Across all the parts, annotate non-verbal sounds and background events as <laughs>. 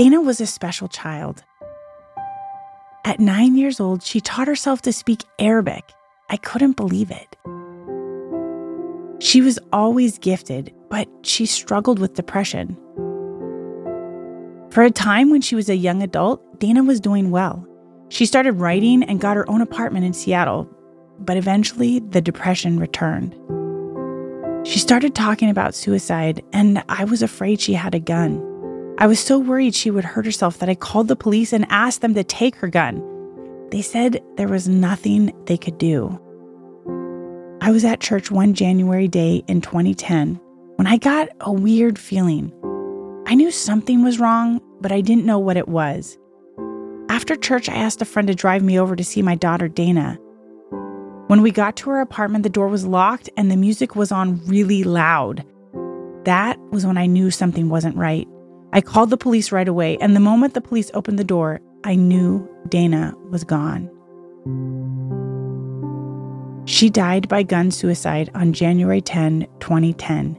Dana was a special child. At nine years old, she taught herself to speak Arabic. I couldn't believe it. She was always gifted, but she struggled with depression. For a time when she was a young adult, Dana was doing well. She started writing and got her own apartment in Seattle, but eventually the depression returned. She started talking about suicide, and I was afraid she had a gun. I was so worried she would hurt herself that I called the police and asked them to take her gun. They said there was nothing they could do. I was at church one January day in 2010 when I got a weird feeling. I knew something was wrong, but I didn't know what it was. After church, I asked a friend to drive me over to see my daughter Dana. When we got to her apartment, the door was locked and the music was on really loud. That was when I knew something wasn't right. I called the police right away, and the moment the police opened the door, I knew Dana was gone. She died by gun suicide on January 10, 2010.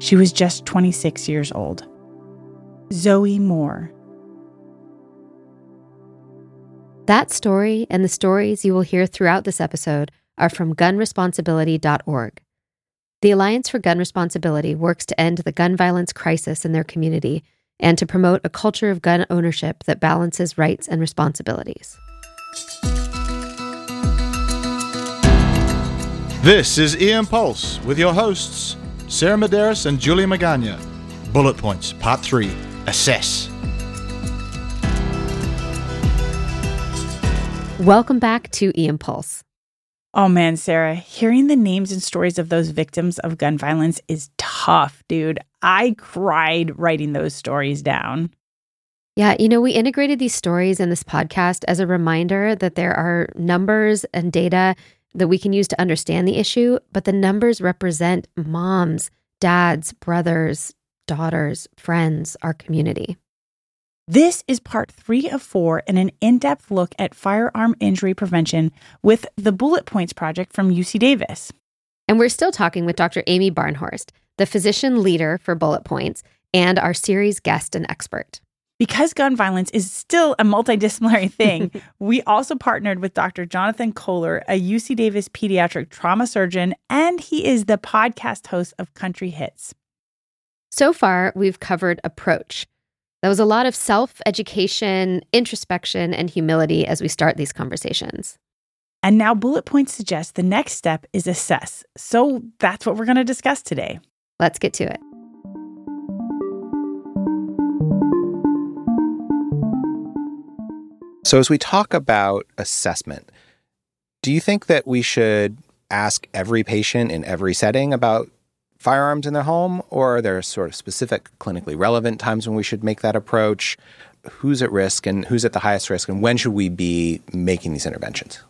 She was just 26 years old. Zoe Moore. That story and the stories you will hear throughout this episode are from gunresponsibility.org. The Alliance for Gun Responsibility works to end the gun violence crisis in their community and to promote a culture of gun ownership that balances rights and responsibilities. This is EM Pulse with your hosts, Sarah Medeiros and Julia Magana. Bullet Points, Part 3 Assess. Welcome back to EM Pulse. Oh man, Sarah, hearing the names and stories of those victims of gun violence is tough, dude. I cried writing those stories down. Yeah, you know, we integrated these stories in this podcast as a reminder that there are numbers and data that we can use to understand the issue, but the numbers represent moms, dads, brothers, daughters, friends, our community. This is part three of four in an in depth look at firearm injury prevention with the Bullet Points Project from UC Davis. And we're still talking with Dr. Amy Barnhorst, the physician leader for Bullet Points and our series guest and expert. Because gun violence is still a multidisciplinary <laughs> thing, we also partnered with Dr. Jonathan Kohler, a UC Davis pediatric trauma surgeon, and he is the podcast host of Country Hits. So far, we've covered approach. There was a lot of self education, introspection, and humility as we start these conversations. And now, bullet points suggest the next step is assess. So that's what we're going to discuss today. Let's get to it. So, as we talk about assessment, do you think that we should ask every patient in every setting about firearms in their home, or are there sort of specific clinically relevant times when we should make that approach? Who's at risk and who's at the highest risk, and when should we be making these interventions?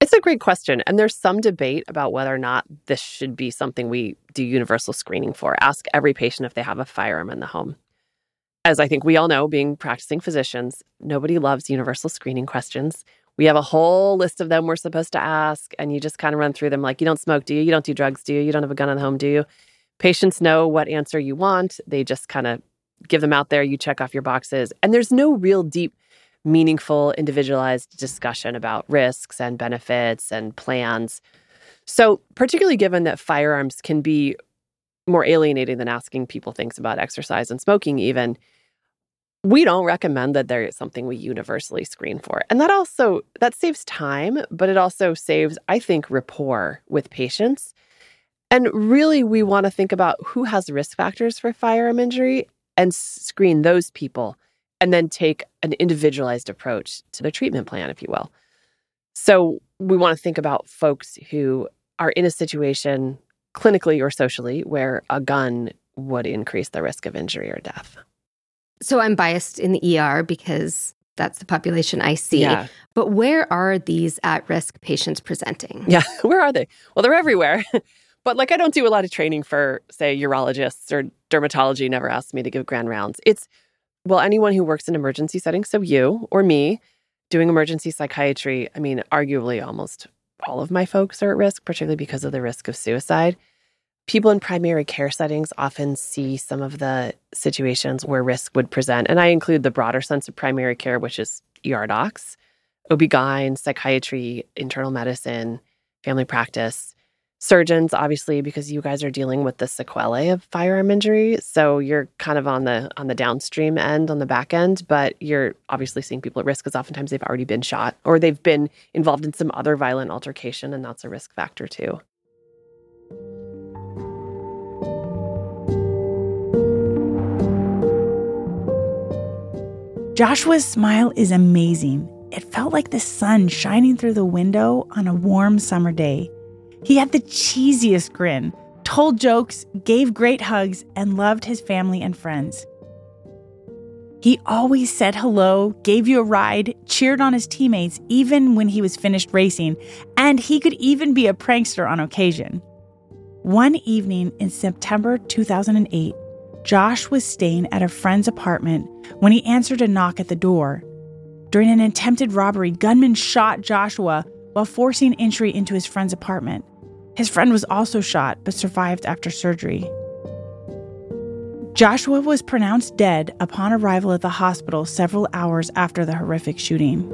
It's a great question. And there's some debate about whether or not this should be something we do universal screening for. Ask every patient if they have a firearm in the home as I think we all know, being practicing physicians, nobody loves universal screening questions. We have a whole list of them we're supposed to ask, and you just kind of run through them like, you don't smoke, do you? You don't do drugs, do you? You don't have a gun the home, do you? Patients know what answer you want. They just kind of give them out there. You check off your boxes. And there's no real deep, meaningful, individualized discussion about risks and benefits and plans. So, particularly given that firearms can be more alienating than asking people things about exercise and smoking, even, we don't recommend that there is something we universally screen for. And that also that saves time, but it also saves, I think, rapport with patients. And really we want to think about who has risk factors for firearm injury and screen those people and then take an individualized approach to the treatment plan, if you will. So we want to think about folks who are in a situation clinically or socially where a gun would increase the risk of injury or death. So I'm biased in the ER because that's the population I see. Yeah. But where are these at risk patients presenting? Yeah, <laughs> where are they? Well, they're everywhere. <laughs> but like I don't do a lot of training for, say, urologists or dermatology never asked me to give grand rounds. It's, well, anyone who works in emergency settings, so you or me doing emergency psychiatry, I mean, arguably almost all of my folks are at risk, particularly because of the risk of suicide. People in primary care settings often see some of the situations where risk would present. And I include the broader sense of primary care, which is ER docs, OB-GYN, psychiatry, internal medicine, family practice, surgeons, obviously, because you guys are dealing with the sequelae of firearm injury. So you're kind of on the on the downstream end, on the back end, but you're obviously seeing people at risk because oftentimes they've already been shot or they've been involved in some other violent altercation, and that's a risk factor too. Joshua's smile is amazing. It felt like the sun shining through the window on a warm summer day. He had the cheesiest grin, told jokes, gave great hugs, and loved his family and friends. He always said hello, gave you a ride, cheered on his teammates even when he was finished racing, and he could even be a prankster on occasion. One evening in September 2008, Josh was staying at a friend's apartment when he answered a knock at the door. During an attempted robbery, gunmen shot Joshua while forcing entry into his friend's apartment. His friend was also shot but survived after surgery. Joshua was pronounced dead upon arrival at the hospital several hours after the horrific shooting.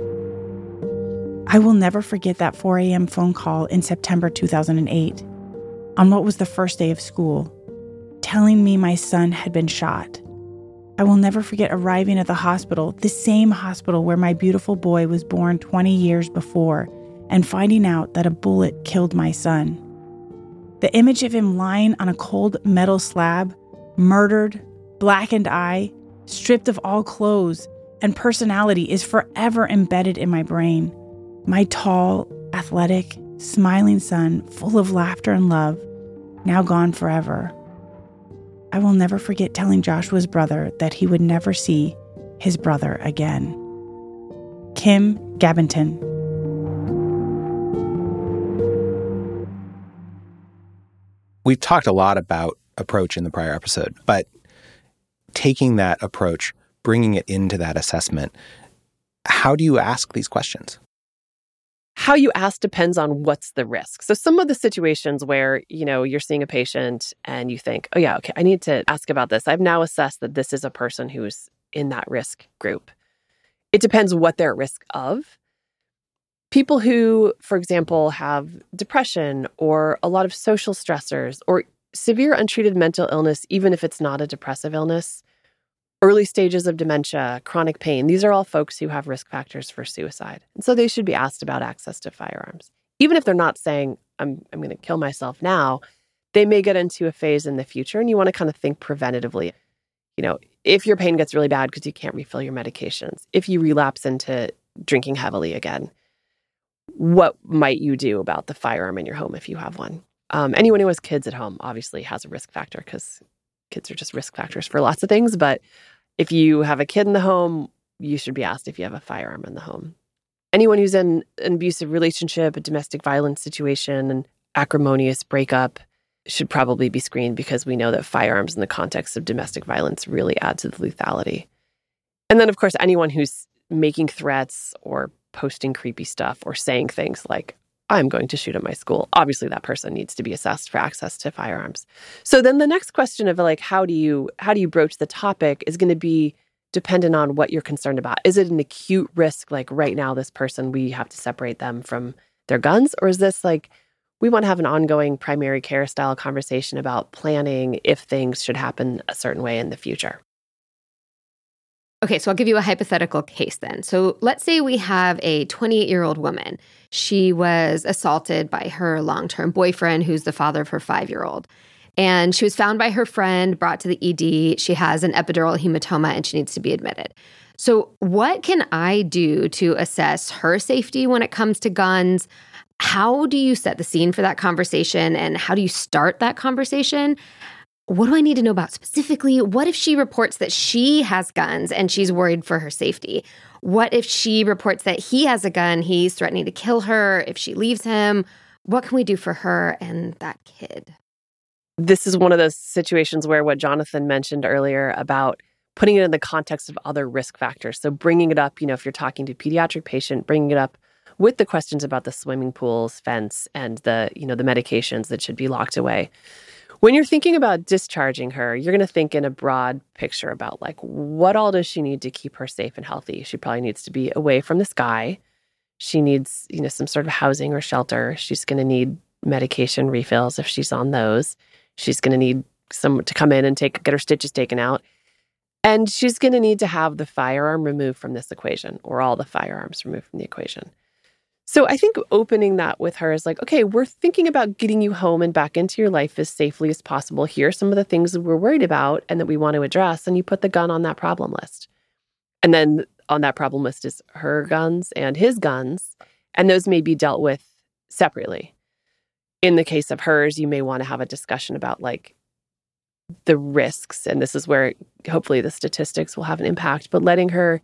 I will never forget that 4 a.m. phone call in September 2008, on what was the first day of school telling me my son had been shot. I will never forget arriving at the hospital, the same hospital where my beautiful boy was born 20 years before, and finding out that a bullet killed my son. The image of him lying on a cold metal slab, murdered, blackened eye, stripped of all clothes and personality is forever embedded in my brain. My tall, athletic, smiling son, full of laughter and love, now gone forever. I will never forget telling Joshua's brother that he would never see his brother again. Kim Gabenton. We've talked a lot about approach in the prior episode, but taking that approach, bringing it into that assessment, how do you ask these questions? How you ask depends on what's the risk. So some of the situations where, you know, you're seeing a patient and you think, "Oh yeah, okay, I need to ask about this. I've now assessed that this is a person who's in that risk group." It depends what they're at risk of. People who, for example, have depression or a lot of social stressors or severe untreated mental illness, even if it's not a depressive illness, early stages of dementia, chronic pain, these are all folks who have risk factors for suicide. And so they should be asked about access to firearms. Even if they're not saying, I'm, I'm going to kill myself now, they may get into a phase in the future and you want to kind of think preventatively. You know, if your pain gets really bad because you can't refill your medications, if you relapse into drinking heavily again, what might you do about the firearm in your home if you have one? Um, anyone who has kids at home obviously has a risk factor because kids are just risk factors for lots of things. But if you have a kid in the home, you should be asked if you have a firearm in the home. Anyone who's in an abusive relationship, a domestic violence situation, an acrimonious breakup should probably be screened because we know that firearms in the context of domestic violence really add to the lethality. And then, of course, anyone who's making threats or posting creepy stuff or saying things like, I'm going to shoot at my school. Obviously that person needs to be assessed for access to firearms. So then the next question of like how do you how do you broach the topic is going to be dependent on what you're concerned about. Is it an acute risk like right now this person we have to separate them from their guns or is this like we want to have an ongoing primary care style conversation about planning if things should happen a certain way in the future? Okay, so I'll give you a hypothetical case then. So let's say we have a 28 year old woman. She was assaulted by her long term boyfriend, who's the father of her five year old. And she was found by her friend, brought to the ED. She has an epidural hematoma and she needs to be admitted. So, what can I do to assess her safety when it comes to guns? How do you set the scene for that conversation and how do you start that conversation? What do I need to know about specifically? What if she reports that she has guns and she's worried for her safety? What if she reports that he has a gun, he's threatening to kill her if she leaves him? What can we do for her and that kid? This is one of those situations where what Jonathan mentioned earlier about putting it in the context of other risk factors. So bringing it up, you know, if you're talking to a pediatric patient, bringing it up with the questions about the swimming pools, fence, and the, you know, the medications that should be locked away when you're thinking about discharging her, you're going to think in a broad picture about like what all does she need to keep her safe and healthy? She probably needs to be away from this guy. She needs, you know, some sort of housing or shelter. She's going to need medication refills if she's on those. She's going to need someone to come in and take get her stitches taken out. And she's going to need to have the firearm removed from this equation or all the firearms removed from the equation. So I think opening that with her is like, okay, we're thinking about getting you home and back into your life as safely as possible. Here are some of the things that we're worried about and that we want to address. And you put the gun on that problem list. And then on that problem list is her guns and his guns. And those may be dealt with separately. In the case of hers, you may want to have a discussion about like the risks. And this is where hopefully the statistics will have an impact, but letting her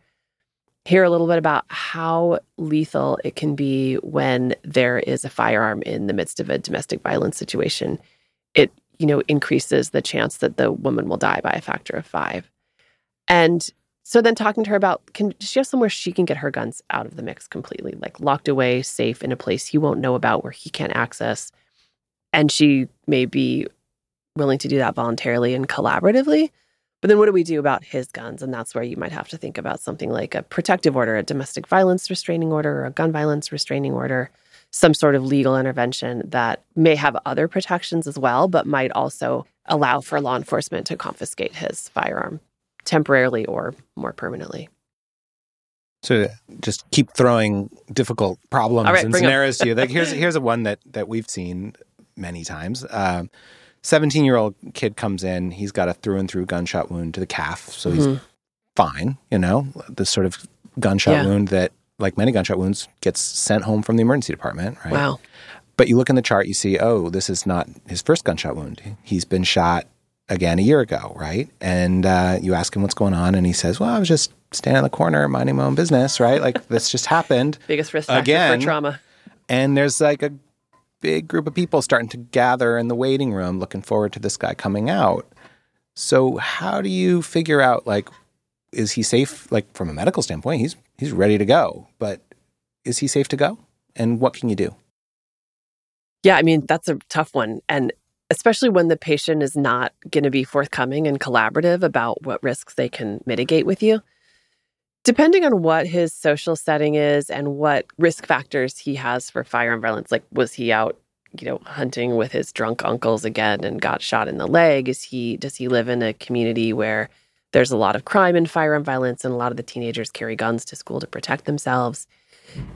hear a little bit about how lethal it can be when there is a firearm in the midst of a domestic violence situation. It, you know, increases the chance that the woman will die by a factor of five. And so then talking to her about can does she have somewhere she can get her guns out of the mix completely, like locked away, safe in a place he won't know about where he can't access. And she may be willing to do that voluntarily and collaboratively. But then what do we do about his guns? And that's where you might have to think about something like a protective order, a domestic violence restraining order, or a gun violence restraining order, some sort of legal intervention that may have other protections as well, but might also allow for law enforcement to confiscate his firearm temporarily or more permanently. So just keep throwing difficult problems right, and scenarios to you. Like here's <laughs> here's a one that that we've seen many times. Um, 17 year old kid comes in. He's got a through and through gunshot wound to the calf. So he's mm-hmm. fine, you know, this sort of gunshot yeah. wound that, like many gunshot wounds, gets sent home from the emergency department, right? Wow. But you look in the chart, you see, oh, this is not his first gunshot wound. He's been shot again a year ago, right? And uh, you ask him what's going on, and he says, well, I was just standing in the corner minding my own business, right? Like this just happened. <laughs> Biggest risk factor again, for trauma. And there's like a big group of people starting to gather in the waiting room looking forward to this guy coming out. So how do you figure out like is he safe like from a medical standpoint he's he's ready to go, but is he safe to go? And what can you do? Yeah, I mean that's a tough one and especially when the patient is not going to be forthcoming and collaborative about what risks they can mitigate with you. Depending on what his social setting is and what risk factors he has for firearm violence, like was he out, you know, hunting with his drunk uncles again and got shot in the leg? Is he does he live in a community where there's a lot of crime and firearm violence and a lot of the teenagers carry guns to school to protect themselves?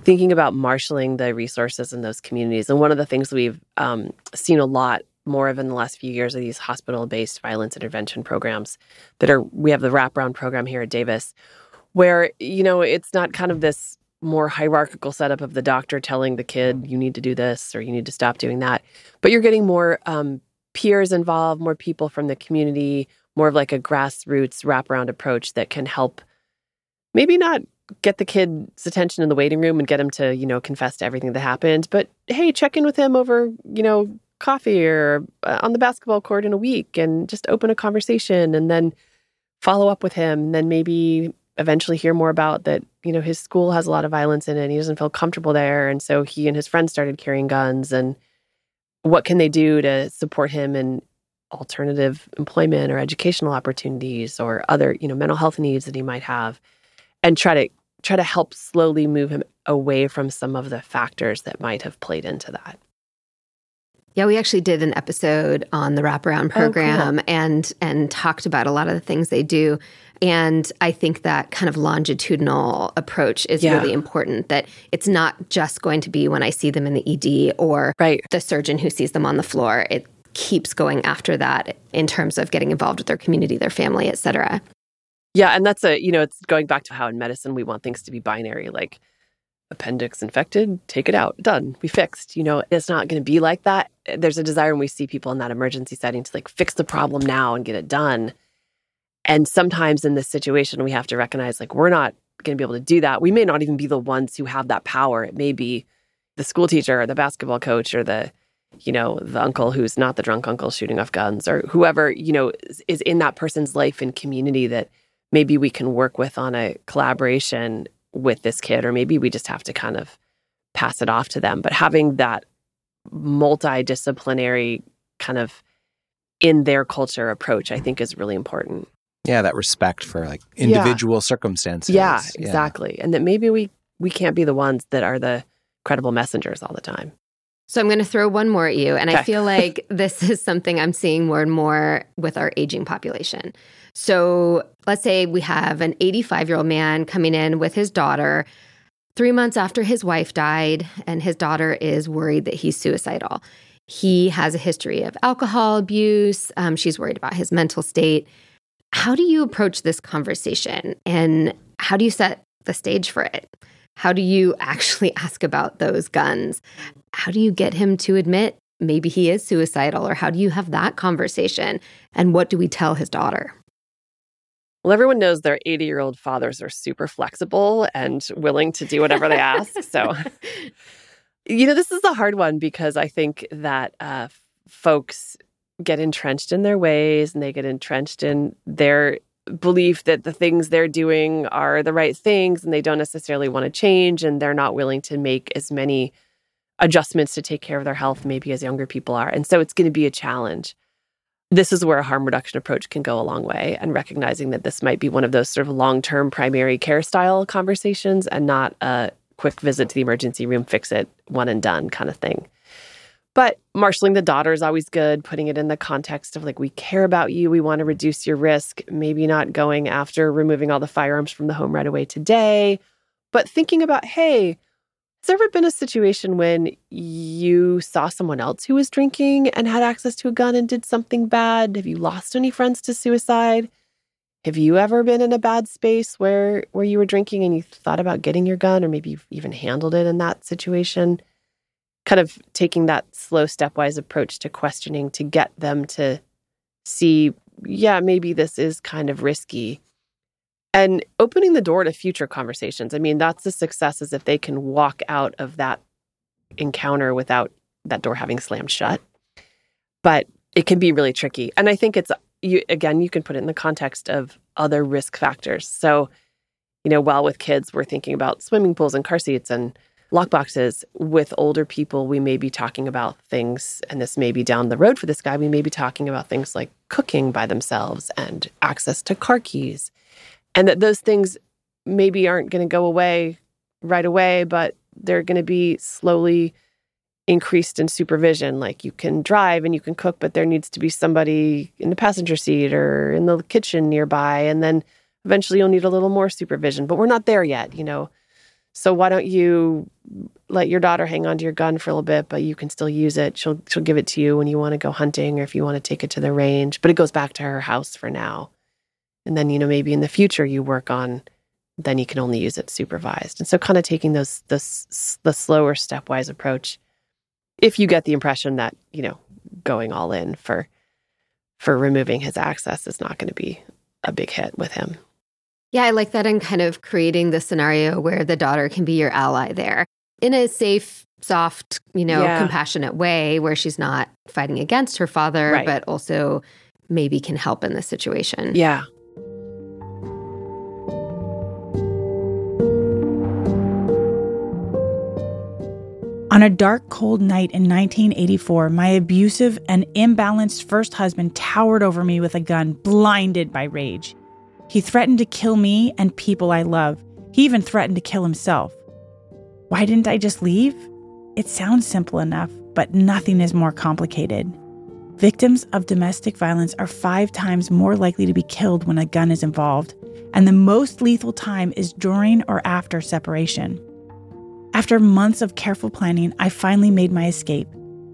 Thinking about marshaling the resources in those communities. And one of the things we've um, seen a lot more of in the last few years are these hospital based violence intervention programs that are, we have the wraparound program here at Davis where, you know, it's not kind of this more hierarchical setup of the doctor telling the kid, you need to do this or you need to stop doing that. But you're getting more um, peers involved, more people from the community, more of like a grassroots wraparound approach that can help maybe not get the kid's attention in the waiting room and get him to, you know, confess to everything that happened, but hey, check in with him over, you know, coffee or uh, on the basketball court in a week and just open a conversation and then follow up with him and then maybe eventually hear more about that, you know, his school has a lot of violence in it and he doesn't feel comfortable there. And so he and his friends started carrying guns. And what can they do to support him in alternative employment or educational opportunities or other, you know, mental health needs that he might have? And try to try to help slowly move him away from some of the factors that might have played into that. Yeah, we actually did an episode on the wraparound program oh, cool. and and talked about a lot of the things they do. And I think that kind of longitudinal approach is yeah. really important. That it's not just going to be when I see them in the ED or right. the surgeon who sees them on the floor. It keeps going after that in terms of getting involved with their community, their family, et cetera. Yeah, and that's a you know it's going back to how in medicine we want things to be binary, like appendix infected, take it out, done, we fixed. You know, it's not going to be like that. There's a desire when we see people in that emergency setting to like fix the problem now and get it done. And sometimes in this situation, we have to recognize like we're not going to be able to do that. We may not even be the ones who have that power. It may be the school teacher or the basketball coach or the you know the uncle who's not the drunk uncle shooting off guns or whoever you know is, is in that person's life and community that maybe we can work with on a collaboration with this kid, or maybe we just have to kind of pass it off to them. But having that multidisciplinary kind of in their culture approach, I think is really important. Yeah, that respect for like individual yeah. circumstances. Yeah, exactly. Yeah. And that maybe we we can't be the ones that are the credible messengers all the time. So I'm going to throw one more at you. And okay. I feel like <laughs> this is something I'm seeing more and more with our aging population. So let's say we have an 85 year old man coming in with his daughter three months after his wife died, and his daughter is worried that he's suicidal. He has a history of alcohol abuse. Um, she's worried about his mental state. How do you approach this conversation and how do you set the stage for it? How do you <laughs> actually ask about those guns? How do you get him to admit maybe he is suicidal or how do you have that conversation? And what do we tell his daughter? Well, everyone knows their 80 year old fathers are super flexible and willing to do whatever they ask. So, <laughs> you know, this is a hard one because I think that uh, folks get entrenched in their ways and they get entrenched in their belief that the things they're doing are the right things and they don't necessarily want to change and they're not willing to make as many adjustments to take care of their health maybe as younger people are. And so it's going to be a challenge this is where a harm reduction approach can go a long way and recognizing that this might be one of those sort of long-term primary care style conversations and not a quick visit to the emergency room fix it one and done kind of thing but marshaling the daughter is always good putting it in the context of like we care about you we want to reduce your risk maybe not going after removing all the firearms from the home right away today but thinking about hey there ever been a situation when you saw someone else who was drinking and had access to a gun and did something bad? Have you lost any friends to suicide? Have you ever been in a bad space where where you were drinking and you thought about getting your gun or maybe you've even handled it in that situation? Kind of taking that slow stepwise approach to questioning to get them to see, yeah, maybe this is kind of risky and opening the door to future conversations. I mean, that's the success is if they can walk out of that encounter without that door having slammed shut. But it can be really tricky. And I think it's you again, you can put it in the context of other risk factors. So, you know, while with kids we're thinking about swimming pools and car seats and lock boxes, with older people we may be talking about things and this may be down the road for this guy, we may be talking about things like cooking by themselves and access to car keys and that those things maybe aren't going to go away right away, but they're going to be slowly increased in supervision. Like you can drive and you can cook, but there needs to be somebody in the passenger seat or in the kitchen nearby. And then eventually you'll need a little more supervision, but we're not there yet, you know. So why don't you let your daughter hang on to your gun for a little bit, but you can still use it. She'll she'll give it to you when you want to go hunting or if you want to take it to the range, but it goes back to her house for now. And then, you know, maybe in the future you work on, then you can only use it supervised. And so kind of taking those, this, the slower stepwise approach, if you get the impression that, you know, going all in for, for removing his access is not going to be a big hit with him. Yeah, I like that and kind of creating the scenario where the daughter can be your ally there in a safe, soft, you know, yeah. compassionate way where she's not fighting against her father, right. but also maybe can help in this situation. Yeah. On a dark, cold night in 1984, my abusive and imbalanced first husband towered over me with a gun, blinded by rage. He threatened to kill me and people I love. He even threatened to kill himself. Why didn't I just leave? It sounds simple enough, but nothing is more complicated. Victims of domestic violence are five times more likely to be killed when a gun is involved, and the most lethal time is during or after separation. After months of careful planning, I finally made my escape.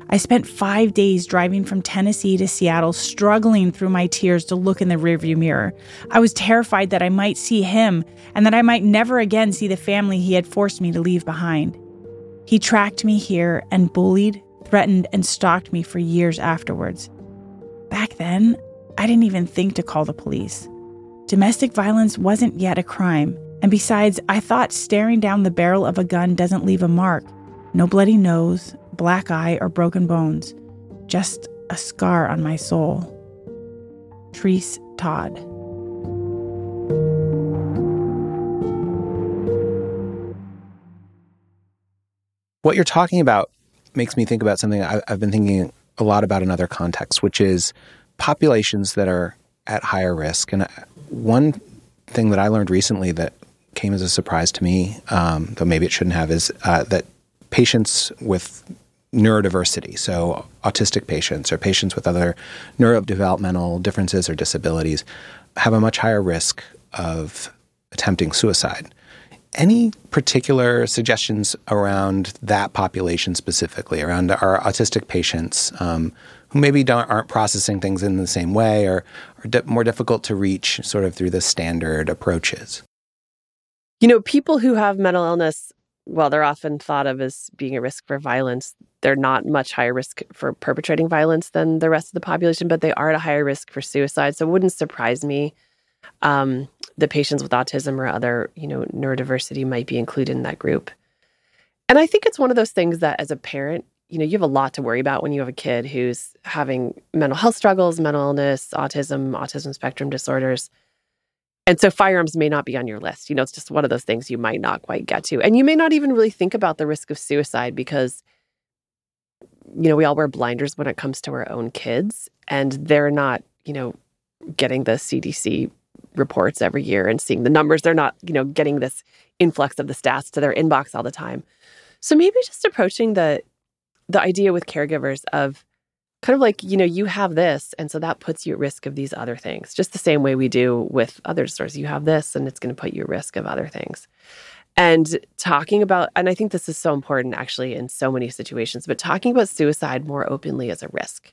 I spent five days driving from Tennessee to Seattle, struggling through my tears to look in the rearview mirror. I was terrified that I might see him and that I might never again see the family he had forced me to leave behind. He tracked me here and bullied, threatened, and stalked me for years afterwards. Back then, I didn't even think to call the police. Domestic violence wasn't yet a crime, and besides, I thought staring down the barrel of a gun doesn't leave a mark. No bloody nose, black eye, or broken bones. Just a scar on my soul. Treese Todd. What you're talking about makes me think about something I've been thinking a lot about in other contexts, which is populations that are at higher risk. And uh, one thing that I learned recently that came as a surprise to me, um, though maybe it shouldn't have, is uh, that patients with neurodiversity, so autistic patients or patients with other neurodevelopmental differences or disabilities, have a much higher risk of attempting suicide. Any particular suggestions around that population specifically, around our autistic patients um, who maybe aren't processing things in the same way or are di- more difficult to reach sort of through the standard approaches? You know, people who have mental illness, well, they're often thought of as being a risk for violence. They're not much higher risk for perpetrating violence than the rest of the population, but they are at a higher risk for suicide. So it wouldn't surprise me um, the patients with autism or other, you know, neurodiversity might be included in that group. And I think it's one of those things that as a parent, you know, you have a lot to worry about when you have a kid who's having mental health struggles, mental illness, autism, autism spectrum disorders. And so firearms may not be on your list. You know, it's just one of those things you might not quite get to. And you may not even really think about the risk of suicide because, you know, we all wear blinders when it comes to our own kids and they're not, you know, getting the CDC reports every year and seeing the numbers. They're not, you know, getting this influx of the stats to their inbox all the time. So maybe just approaching the the idea with caregivers of kind of like, you know, you have this, and so that puts you at risk of these other things. Just the same way we do with other disorders. You have this, and it's going to put you at risk of other things. And talking about, and I think this is so important actually in so many situations, but talking about suicide more openly as a risk.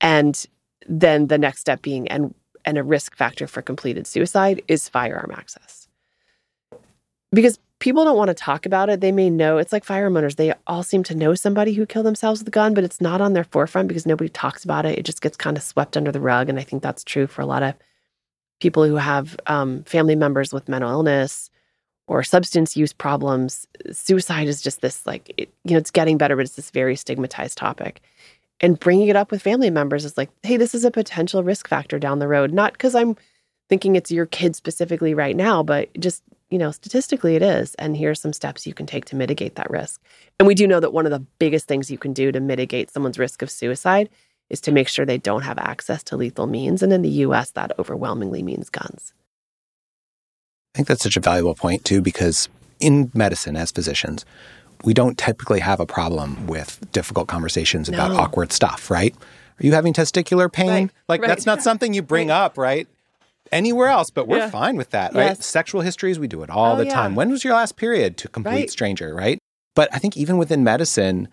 And then the next step being, and and a risk factor for completed suicide is firearm access. Because people don't want to talk about it. They may know it's like firearm owners. They all seem to know somebody who killed themselves with a gun, but it's not on their forefront because nobody talks about it. It just gets kind of swept under the rug. And I think that's true for a lot of people who have um, family members with mental illness or substance use problems. Suicide is just this like, it, you know, it's getting better, but it's this very stigmatized topic and bringing it up with family members is like, hey, this is a potential risk factor down the road. Not because I'm thinking it's your kid specifically right now, but just, you know, statistically it is. And here are some steps you can take to mitigate that risk. And we do know that one of the biggest things you can do to mitigate someone's risk of suicide is to make sure they don't have access to lethal means. And in the US, that overwhelmingly means guns. I think that's such a valuable point, too, because in medicine, as physicians, we don't typically have a problem with difficult conversations no. about awkward stuff, right? Are you having testicular pain? Right. Like right. that's not something you bring right. up, right? Anywhere else, but we're yeah. fine with that, right? Yes. Sexual histories, we do it all oh, the time. When was your last period to complete stranger, right? But I think even within medicine,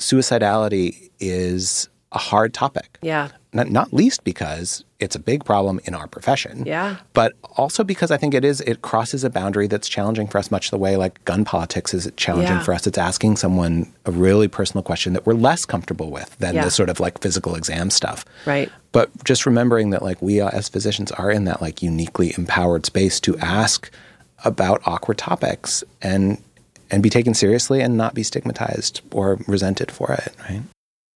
suicidality is a hard topic. Yeah. Not, not least because it's a big problem in our profession. Yeah. But also because I think it is it crosses a boundary that's challenging for us much the way like gun politics is challenging yeah. for us. It's asking someone a really personal question that we're less comfortable with than yeah. the sort of like physical exam stuff. Right. But just remembering that like we uh, as physicians are in that like uniquely empowered space to ask about awkward topics and and be taken seriously and not be stigmatized or resented for it, right?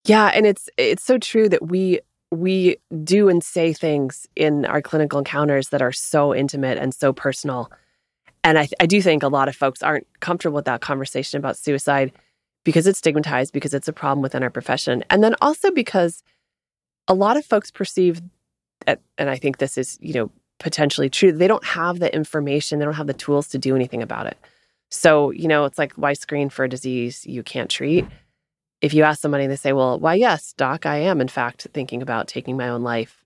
Yeah, and it's it's so true that we we do and say things in our clinical encounters that are so intimate and so personal. And I, I do think a lot of folks aren't comfortable with that conversation about suicide because it's stigmatized, because it's a problem within our profession. And then also because a lot of folks perceive, and I think this is, you know, potentially true, they don't have the information, they don't have the tools to do anything about it. So, you know, it's like, why screen for a disease you can't treat? If you ask somebody, they say, Well, why, yes, doc, I am in fact thinking about taking my own life.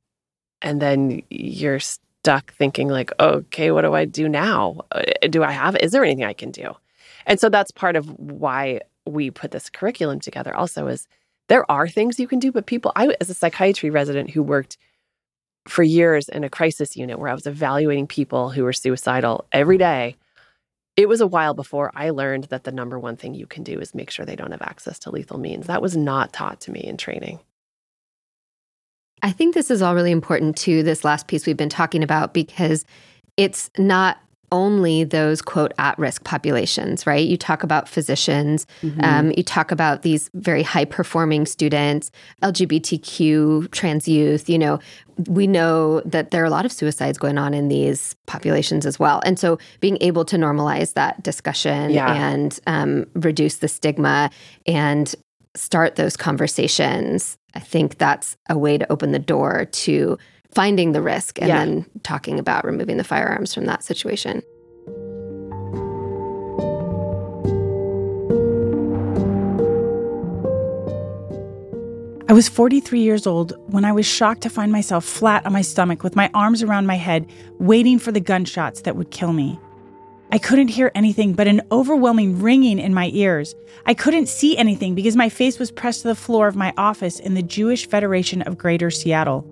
And then you're stuck thinking, like, okay, what do I do now? Uh, do I have, is there anything I can do? And so that's part of why we put this curriculum together also is there are things you can do, but people, I, as a psychiatry resident who worked for years in a crisis unit where I was evaluating people who were suicidal every day, it was a while before I learned that the number one thing you can do is make sure they don't have access to lethal means. That was not taught to me in training. I think this is all really important to this last piece we've been talking about because it's not only those quote at risk populations, right? You talk about physicians, mm-hmm. um, you talk about these very high performing students, LGBTQ, trans youth, you know, we know that there are a lot of suicides going on in these populations as well. And so being able to normalize that discussion yeah. and um, reduce the stigma and start those conversations I think that's a way to open the door to finding the risk and Yeah. then talking about removing the firearms from that situation. I was 43 years old when I was shocked to find myself flat on my stomach with my arms around my head, waiting for the gunshots that would kill me. I couldn't hear anything but an overwhelming ringing in my ears. I couldn't see anything because my face was pressed to the floor of my office in the Jewish Federation of Greater Seattle.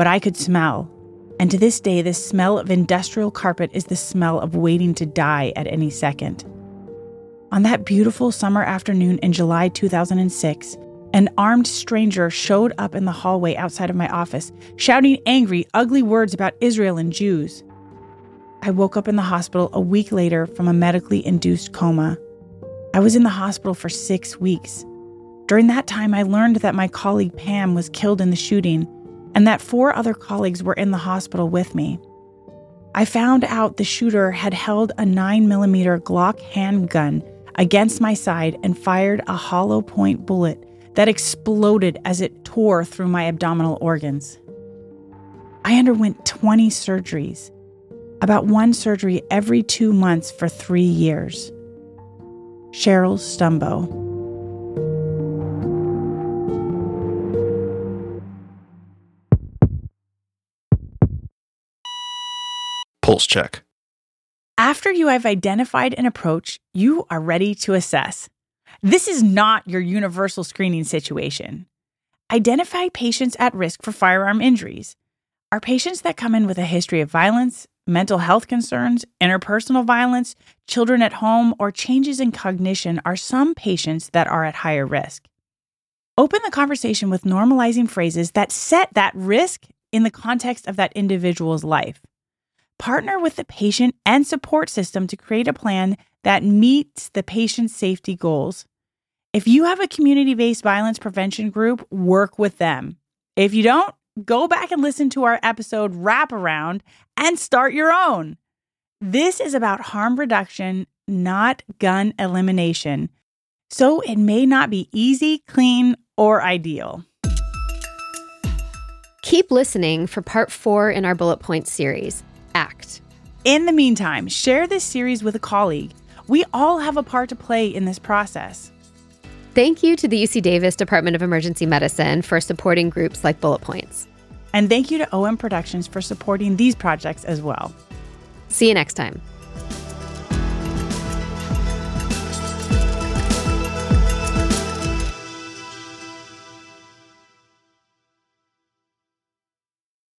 But I could smell. And to this day, the smell of industrial carpet is the smell of waiting to die at any second. On that beautiful summer afternoon in July 2006, an armed stranger showed up in the hallway outside of my office, shouting angry, ugly words about Israel and Jews. I woke up in the hospital a week later from a medically induced coma. I was in the hospital for six weeks. During that time, I learned that my colleague Pam was killed in the shooting and that four other colleagues were in the hospital with me. I found out the shooter had held a 9mm Glock handgun against my side and fired a hollow point bullet that exploded as it tore through my abdominal organs. I underwent 20 surgeries, about one surgery every two months for three years. Cheryl Stumbo. Pulse check. After you have identified an approach, you are ready to assess. This is not your universal screening situation. Identify patients at risk for firearm injuries. Are patients that come in with a history of violence, mental health concerns, interpersonal violence, children at home, or changes in cognition are some patients that are at higher risk. Open the conversation with normalizing phrases that set that risk in the context of that individual's life. Partner with the patient and support system to create a plan that meets the patient's safety goals. If you have a community based violence prevention group, work with them. If you don't, go back and listen to our episode Wraparound and start your own. This is about harm reduction, not gun elimination. So it may not be easy, clean, or ideal. Keep listening for part four in our bullet points series ACT. In the meantime, share this series with a colleague. We all have a part to play in this process. Thank you to the UC Davis Department of Emergency Medicine for supporting groups like Bullet Points. And thank you to OM Productions for supporting these projects as well. See you next time.